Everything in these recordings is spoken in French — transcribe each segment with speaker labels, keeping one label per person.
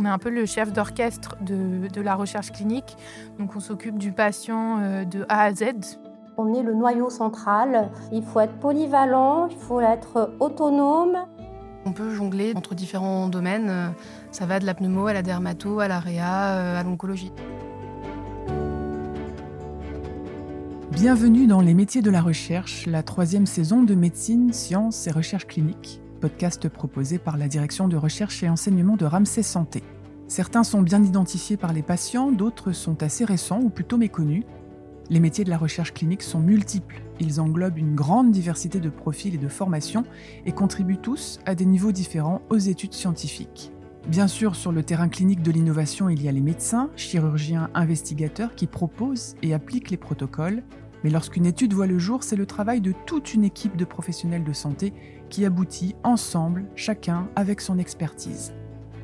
Speaker 1: On est un peu le chef d'orchestre de, la recherche clinique. Donc on s'occupe du patient euh, de A à Z.
Speaker 2: On est le noyau central. Il faut être polyvalent, il faut être autonome.
Speaker 3: On peut jongler entre différents domaines. Ça va de la pneumo à la dermato, à la réa, euh, à l'oncologie.
Speaker 4: Bienvenue dans Les métiers de la recherche, la troisième saison de médecine, sciences et recherche clinique podcast proposé par la direction de recherche et enseignement de Ramsey Santé. Certains sont bien identifiés par les patients, d'autres sont assez récents ou plutôt méconnus. Les métiers de la recherche clinique sont multiples. Ils englobent une grande diversité de profils et de formations et contribuent tous à des niveaux différents aux études scientifiques. Bien sûr, sur le terrain clinique de l'innovation, il y a les médecins, chirurgiens, investigateurs qui proposent et appliquent les protocoles, mais lorsqu'une étude voit le jour, c'est le travail de toute une équipe de professionnels de santé qui aboutit ensemble, chacun avec son expertise.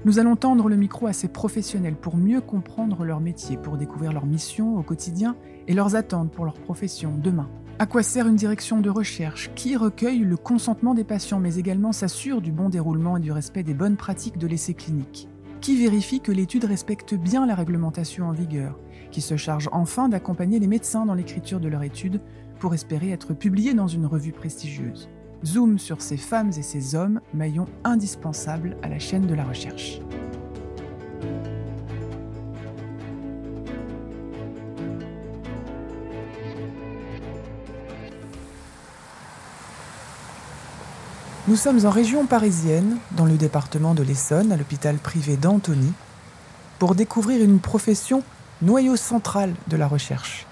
Speaker 4: Nous allons tendre le micro à ces professionnels pour mieux comprendre leur métier, pour découvrir leur mission au quotidien et leurs attentes pour leur profession demain. À quoi sert une direction de recherche Qui recueille le consentement des patients mais également s'assure du bon déroulement et du respect des bonnes pratiques de l'essai clinique? Qui vérifie que l'étude respecte bien la réglementation en vigueur Qui se charge enfin d'accompagner les médecins dans l'écriture de leur étude pour espérer être publiée dans une revue prestigieuse Zoom sur ces femmes et ces hommes, maillons indispensables à la chaîne de la recherche. Nous sommes en région parisienne, dans le département de l'Essonne, à l'hôpital privé d'Antony, pour découvrir une profession noyau central de la recherche,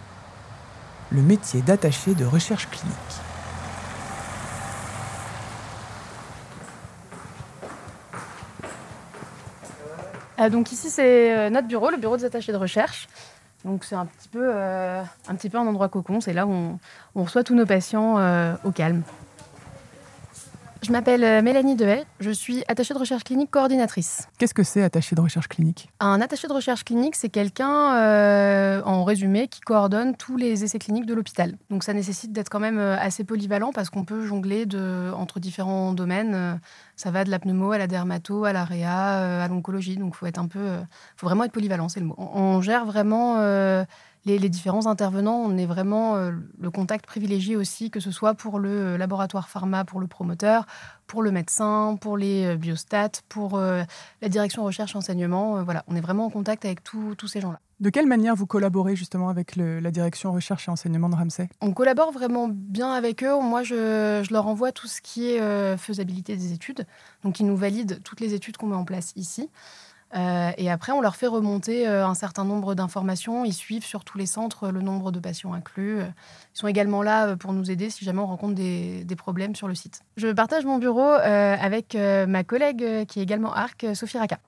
Speaker 4: le métier d'attaché de recherche clinique.
Speaker 3: Euh, donc ici c'est euh, notre bureau, le bureau des attachés de recherche. Donc c'est un petit peu euh, un petit peu un endroit cocon. C'est là où on, reçoit tous nos patients au calme. Je m'appelle euh, Mélanie Dehaye, je suis attachée de recherche clinique coordinatrice.
Speaker 4: Qu'est-ce que c'est attaché de recherche clinique?
Speaker 3: Un attaché de recherche clinique, c'est quelqu'un, euh, en résumé, qui coordonne tous les essais cliniques de l'hôpital. Donc ça nécessite d'être quand même euh, assez polyvalent parce qu'on peut jongler de, entre différents domaines. Ça va de la pneumo à la dermato, à la réa, à l'oncologie. Donc faut être un peu, faut vraiment être polyvalent, c'est le mot. On, gère vraiment les, différents intervenants, on est vraiment euh, le contact privilégié aussi, que ce soit pour le laboratoire pharma, pour le promoteur, pour le médecin, pour les euh, biostats, pour euh, la direction recherche enseignement. voilà, on est vraiment en contact avec tous ces gens-là.
Speaker 4: De quelle manière vous collaborez justement avec la direction recherche et enseignement de Ramsey
Speaker 3: On collabore vraiment bien avec eux. Moi, je, je leur envoie tout ce qui est faisabilité des études. Donc, ils nous valident toutes les études qu'on met en place ici. Euh, et après, on leur fait remonter euh, un certain nombre d'informations. Ils suivent sur tous les centres le nombre de patients inclus. Ils sont également là euh, pour nous aider si jamais on rencontre des, problèmes sur le site. Je partage mon bureau avec ma collègue qui est également ARC, Sophie Raka.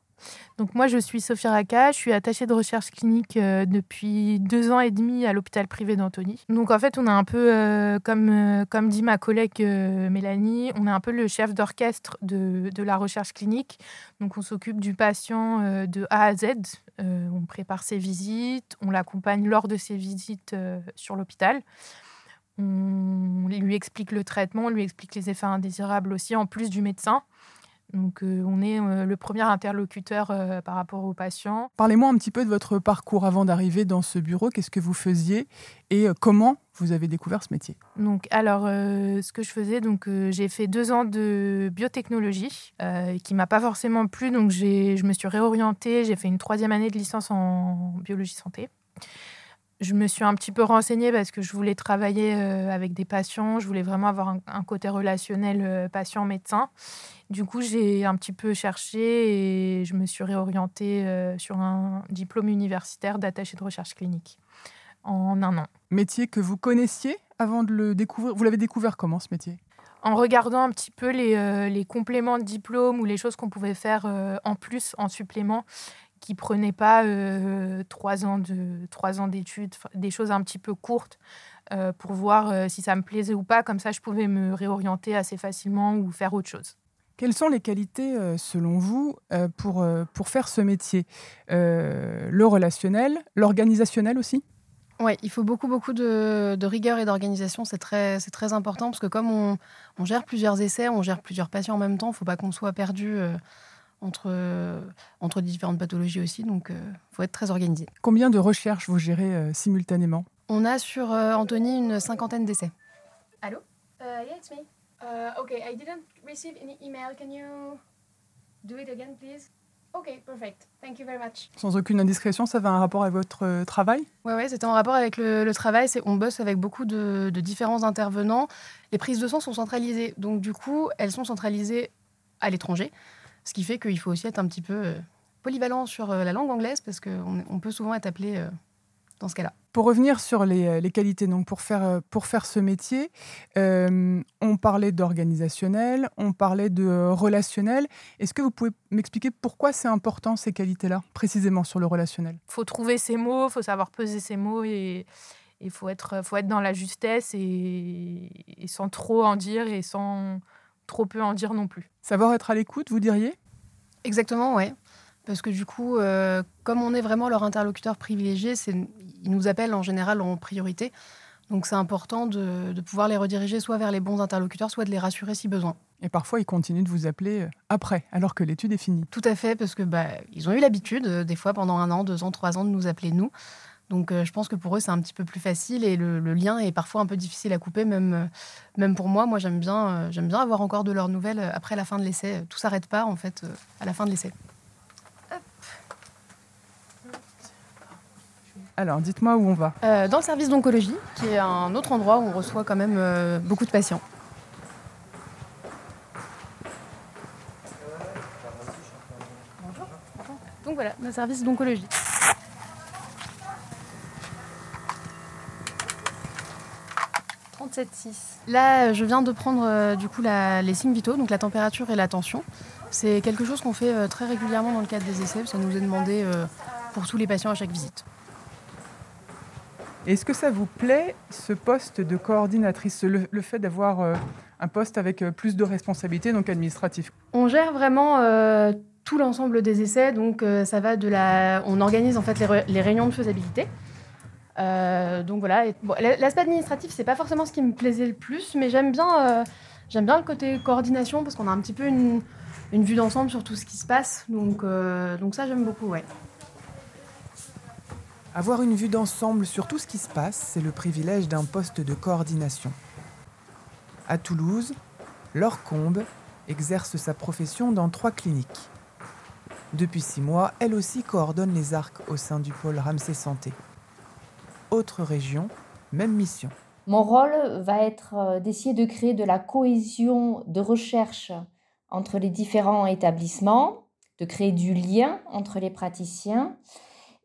Speaker 1: Donc moi, je suis Sophie Raka, je suis attachée de recherche clinique euh, depuis deux ans et demi à l'hôpital privé d'Antony. Donc en fait, on a un peu, euh, comme, euh, comme dit ma collègue Mélanie, on est un peu le chef d'orchestre de, de, la recherche clinique. Donc on s'occupe du patient de A à Z. on prépare ses visites, on l'accompagne lors de ses visites sur l'hôpital. On lui explique le traitement, on lui explique les effets indésirables aussi, en plus du médecin. Donc, euh, on est euh, le premier interlocuteur euh, par rapport aux patients.
Speaker 4: Parlez-moi un petit peu de votre parcours avant d'arriver dans ce bureau. Qu'est-ce que vous faisiez et comment vous avez découvert ce métier?
Speaker 1: Donc, alors, ce que je faisais, donc, j'ai fait deux ans de biotechnologie qui m'a pas forcément plu. Donc, je me suis réorientée. J'ai fait une troisième année de licence en biologie santé je me suis un petit peu renseignée parce que je voulais travailler avec des patients, je voulais vraiment avoir un, côté relationnel patient-médecin. Du coup, j'ai un petit peu cherché et je me suis réorientée euh, sur un diplôme universitaire d'attaché de recherche clinique en un an.
Speaker 4: Métier que vous connaissiez avant de le découvrir? Vous l'avez découvert comment ce métier?
Speaker 1: En regardant un petit peu les, euh, compléments de diplôme ou les choses qu'on pouvait faire euh, en plus, en supplément, qui ne prenaient pas trois ans d'études, des choses un petit peu courtes pour voir si ça me plaisait ou pas. Comme ça, je pouvais me réorienter assez facilement ou faire autre chose.
Speaker 4: Quelles sont les qualités, euh, selon vous, euh, pour, euh, pour faire ce métier? Le relationnel, l'organisationnel aussi?
Speaker 3: Oui, il faut beaucoup, beaucoup de, rigueur et d'organisation. C'est très, c'est très important parce que comme on, on, gère plusieurs essais, on gère plusieurs patients en même temps, il ne faut pas qu'on soit perdu entre, entre différentes pathologies aussi. Donc, il faut être très organisé.
Speaker 4: Combien de recherches vous gérez simultanément?
Speaker 3: On a sur Anthony une cinquantaine d'essais. Allô? Yeah, it's me. Uh, okay, I didn't receive any email. Can you do it again, please? Ok, perfect. Thank you very much.
Speaker 4: Sans aucune indiscrétion, ça avait un rapport avec votre euh, travail?
Speaker 3: Oui, ouais, c'était en rapport avec le, travail. C'est, on bosse avec beaucoup de, différents intervenants. Les prises de sang sont centralisées. Donc, du coup, elles sont centralisées à l'étranger. Ce qui fait qu'il faut aussi être un petit peu euh, polyvalent sur euh, la langue anglaise parce qu'on on peut souvent être appelé dans ce cas-là.
Speaker 4: Pour revenir sur les, euh, qualités, donc pour faire, euh, pour faire ce métier, euh, on parlait d'organisationnel, on parlait de relationnel. Est-ce que vous pouvez m'expliquer pourquoi c'est important ces qualités-là, précisément sur le relationnel?
Speaker 1: Il faut trouver ses mots, il faut savoir peser ses mots et il faut être, faut être dans la justesse et, et sans trop en dire et sans trop peu en dire non plus.
Speaker 4: Savoir être à l'écoute, vous diriez?
Speaker 3: Exactement, ouais. Parce que du coup, euh, comme on est vraiment leur interlocuteur privilégié, ils nous appellent en général en priorité. Donc c'est important de, pouvoir les rediriger soit vers les bons interlocuteurs, soit de les rassurer si besoin.
Speaker 4: Et parfois, ils continuent de vous appeler euh, après, alors que l'étude est finie.
Speaker 3: Tout à fait, parce que bah, ils ont eu l'habitude, euh, des fois pendant un an, deux ans, trois ans, de nous appeler nous. Donc je pense que pour eux, c'est un petit peu plus facile et le, lien est parfois un peu difficile à couper, même, même pour moi. Moi, j'aime bien, j'aime bien avoir encore de leurs nouvelles après la fin de l'essai. Tout s'arrête pas, en fait, à la fin de l'essai.
Speaker 4: Alors, dites-moi où on va.
Speaker 3: Euh, dans le service d'oncologie, qui est un autre endroit où on reçoit quand même euh, beaucoup de patients. Bonjour. Donc voilà, le service d'oncologie. Là, je viens de prendre euh, du coup les signes vitaux, donc la température et la tension. C'est quelque chose qu'on fait très régulièrement dans le cadre des essais. Ça nous est demandé pour tous les patients à chaque visite.
Speaker 4: Est-ce que ça vous plaît, ce poste de coordinatrice, le, fait d'avoir euh, un poste avec euh, plus de responsabilités, donc administratif?
Speaker 3: On gère vraiment euh, tout l'ensemble des essais, donc ça va de la... On organise en fait les, réunions de faisabilité. Donc voilà, l'aspect administratif, c'est pas forcément ce qui me plaisait le plus, mais j'aime bien, j'aime bien le côté coordination parce qu'on a un petit peu une, vue d'ensemble sur tout ce qui se passe, donc, donc ça j'aime beaucoup.
Speaker 4: Avoir une vue d'ensemble sur tout ce qui se passe, c'est le privilège d'un poste de coordination. À Toulouse, Laure Combe exerce sa profession dans trois cliniques. Depuis six mois, elle aussi coordonne les arcs au sein du pôle Ramsey Santé. Autre région, même mission.
Speaker 2: Mon rôle va être euh, d'essayer de créer de la cohésion de recherche entre les différents établissements, de créer du lien entre les praticiens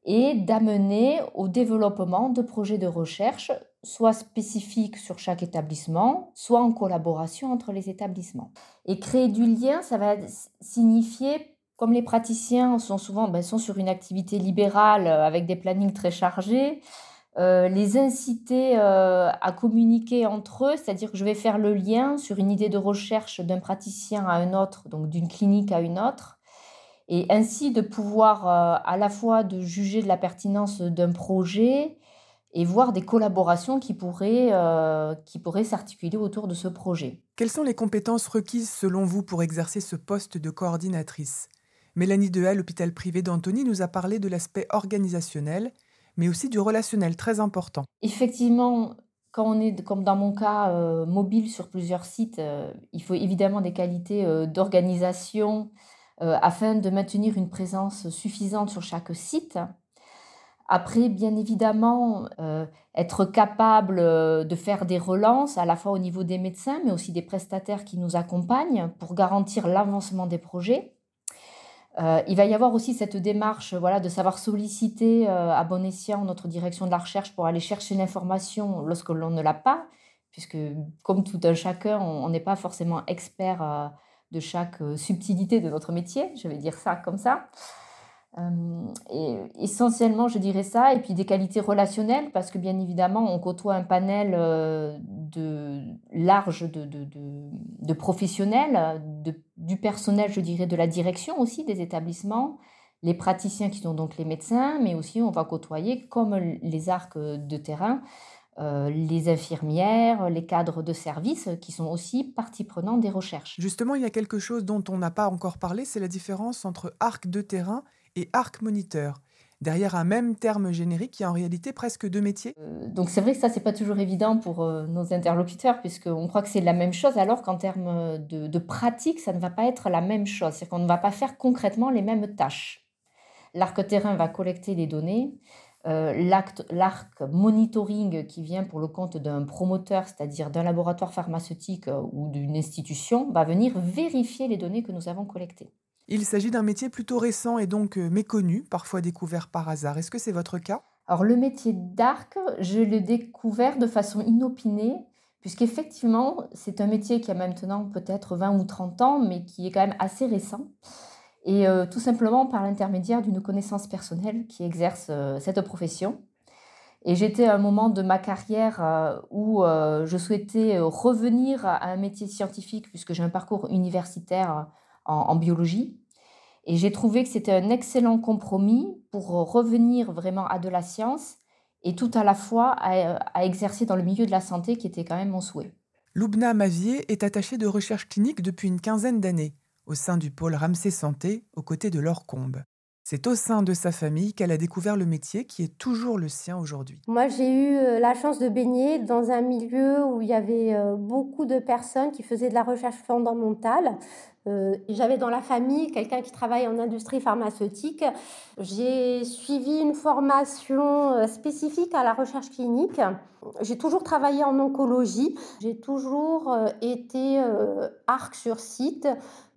Speaker 2: et d'amener au développement de projets de recherche, soit spécifiques sur chaque établissement, soit en collaboration entre les établissements. Et créer du lien, ça va signifier, comme les praticiens sont souvent ben, sont sur une activité libérale euh, avec des plannings très chargés, euh, les inciter euh, à communiquer entre eux, c'est-à-dire que je vais faire le lien sur une idée de recherche d'un praticien à un autre, donc d'une clinique à une autre, et ainsi de pouvoir euh, à la fois de juger de la pertinence d'un projet et voir des collaborations qui pourraient, pourraient s'articuler autour de ce projet.
Speaker 4: Quelles sont les compétences requises selon vous pour exercer ce poste de coordinatrice? Mélanie Dehaye, l'hôpital privé d'Antony, nous a parlé de l'aspect organisationnel, mais aussi du relationnel très important.
Speaker 2: Effectivement, quand on est, comme dans mon cas, euh, mobile sur plusieurs sites, il faut évidemment des qualités d'organisation, euh, afin de maintenir une présence suffisante sur chaque site. Après, bien évidemment, euh, être capable euh, de faire des relances à la fois au niveau des médecins, mais aussi des prestataires qui nous accompagnent pour garantir l'avancement des projets. Il va y avoir aussi cette démarche voilà, de savoir solliciter à bon escient notre direction de la recherche pour aller chercher l'information lorsque l'on ne l'a pas, puisque comme tout un chacun, on n'est pas forcément expert de chaque euh, subtilité de notre métier, je vais dire ça comme ça. Euh, et essentiellement, je dirais ça, et puis des qualités relationnelles, parce que bien évidemment, on côtoie un panel euh, de, large de, de, de, professionnels, du personnel, je dirais, de la direction aussi des établissements, les praticiens qui sont donc les médecins, mais aussi on va côtoyer, comme les arcs de terrain, euh, les infirmières, les cadres de service qui sont aussi partie prenante des recherches.
Speaker 4: Justement, il y a quelque chose dont on n'a pas encore parlé, c'est la différence entre arc de terrain arc moniteur. Derrière un même terme générique, y a en réalité presque deux métiers.
Speaker 2: Euh, donc c'est vrai que ça, c'est pas toujours évident pour euh, nos interlocuteurs, puisqu'on croit que c'est la même chose, alors qu'en termes de, de, pratique, ça ne va pas être la même chose. C'est-à-dire qu'on ne va pas faire concrètement les mêmes tâches. L'arc terrain va collecter les données, euh, l'arc monitoring qui vient pour le compte d'un promoteur, c'est-à-dire d'un laboratoire pharmaceutique euh, ou d'une institution, va venir vérifier les données que nous avons collectées.
Speaker 4: Il s'agit d'un métier plutôt récent et donc euh, méconnu, parfois découvert par hasard. Est-ce que c'est votre cas?
Speaker 2: Alors le métier d'arc, je l'ai découvert de façon inopinée, puisqu'effectivement, c'est un métier qui a maintenant peut-être 20 ou 30 ans, mais qui est quand même assez récent et euh, tout simplement par l'intermédiaire d'une connaissance personnelle qui exerce euh, cette profession. Et j'étais à un moment de ma carrière où je souhaitais revenir à un métier scientifique puisque j'ai un parcours universitaire en, biologie. Et j'ai trouvé que c'était un excellent compromis pour revenir vraiment à de la science et tout à la fois à, à exercer dans le milieu de la santé qui était quand même mon souhait.
Speaker 4: Loubna Mavier est attachée de recherche clinique depuis une quinzaine d'années au sein du pôle Ramsey Santé aux côtés de Laure. C'est au sein de sa famille qu'elle a découvert le métier qui est toujours le sien aujourd'hui.
Speaker 5: Moi, j'ai eu euh, la chance de baigner dans un milieu où il y avait euh, beaucoup de personnes qui faisaient de la recherche fondamentale. Euh, j'avais dans la famille quelqu'un qui travaille en industrie pharmaceutique. J'ai suivi une formation spécifique à la recherche clinique. J'ai toujours travaillé en oncologie. J'ai toujours été arc sur site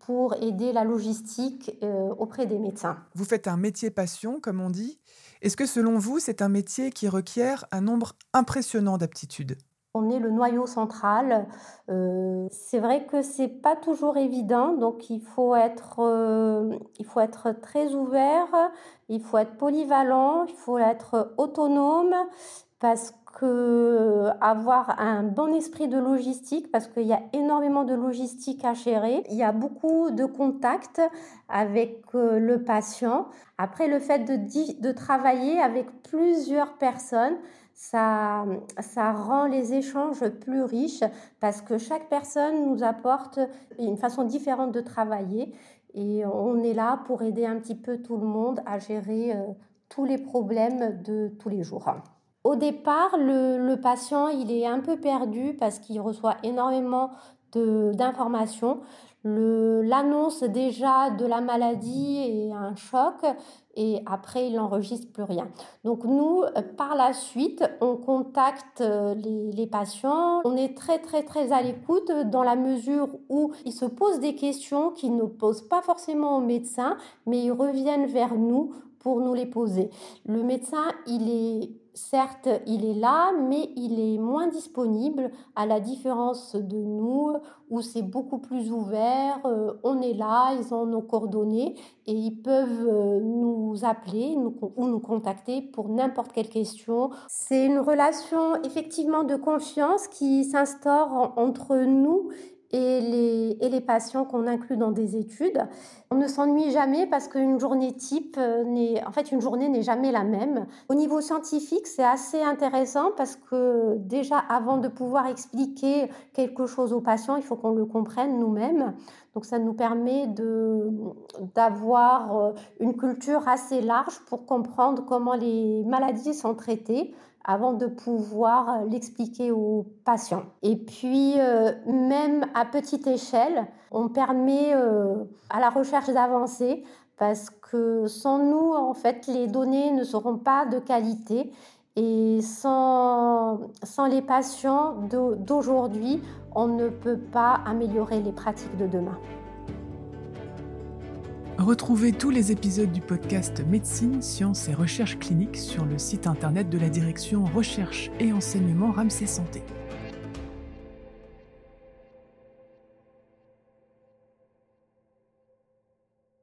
Speaker 5: pour aider la logistique euh, auprès des médecins.
Speaker 4: Vous faites un métier passion, comme on dit. Est-ce que selon vous, c'est un métier qui requiert un nombre impressionnant d'aptitudes?
Speaker 5: On est le noyau central. Euh, c'est vrai que c'est pas toujours évident, donc il faut être, euh, il faut être très ouvert, il faut être polyvalent, il faut être autonome, parce euh, avoir un bon esprit de logistique parce qu'il y a énormément de logistique à gérer. Il y a beaucoup de contacts avec euh, le patient. Après, le fait de, de travailler avec plusieurs personnes, ça, ça rend les échanges plus riches parce que chaque personne nous apporte une façon différente de travailler et on est là pour aider un petit peu tout le monde à gérer euh, tous les problèmes de tous les jours. Au départ, le, patient, il est un peu perdu parce qu'il reçoit énormément d'informations. L'annonce déjà de la maladie est un choc et après il n'enregistre plus rien. Donc nous, par la suite, on contacte les, les patients. On est très très très à l'écoute dans la mesure où ils se posent des questions qu'ils ne posent pas forcément au médecin, mais ils reviennent vers nous pour nous les poser. Le médecin, il est certes, il est là, mais il est moins disponible à la différence de nous où c'est beaucoup plus ouvert. Euh, on est là, ils ont nos coordonnées et ils peuvent euh, nous appeler ou nous contacter pour n'importe quelle question. C'est une relation effectivement de confiance qui s'instaure entre nous et les, et les patients qu'on inclut dans des études. On ne s'ennuie jamais parce qu'une journée type euh, en fait, une journée n'est jamais la même. Au niveau scientifique, c'est assez intéressant parce que déjà, avant de pouvoir expliquer quelque chose aux patients, il faut qu'on le comprenne nous-mêmes. Donc, ça nous permet d'avoir euh, une culture assez large pour comprendre comment les maladies sont traitées avant de pouvoir l'expliquer aux patients. Et puis, euh, même à petite échelle, on permet euh, à la recherche d'avancer parce que sans nous, en fait, les données ne seront pas de qualité. Et sans, sans les patients d'aujourd'hui, on ne peut pas améliorer les pratiques de demain.
Speaker 4: Retrouvez tous les épisodes du podcast Médecine, Sciences et Recherche cliniques sur le site internet de la direction Recherche et Enseignement Ramsey Santé.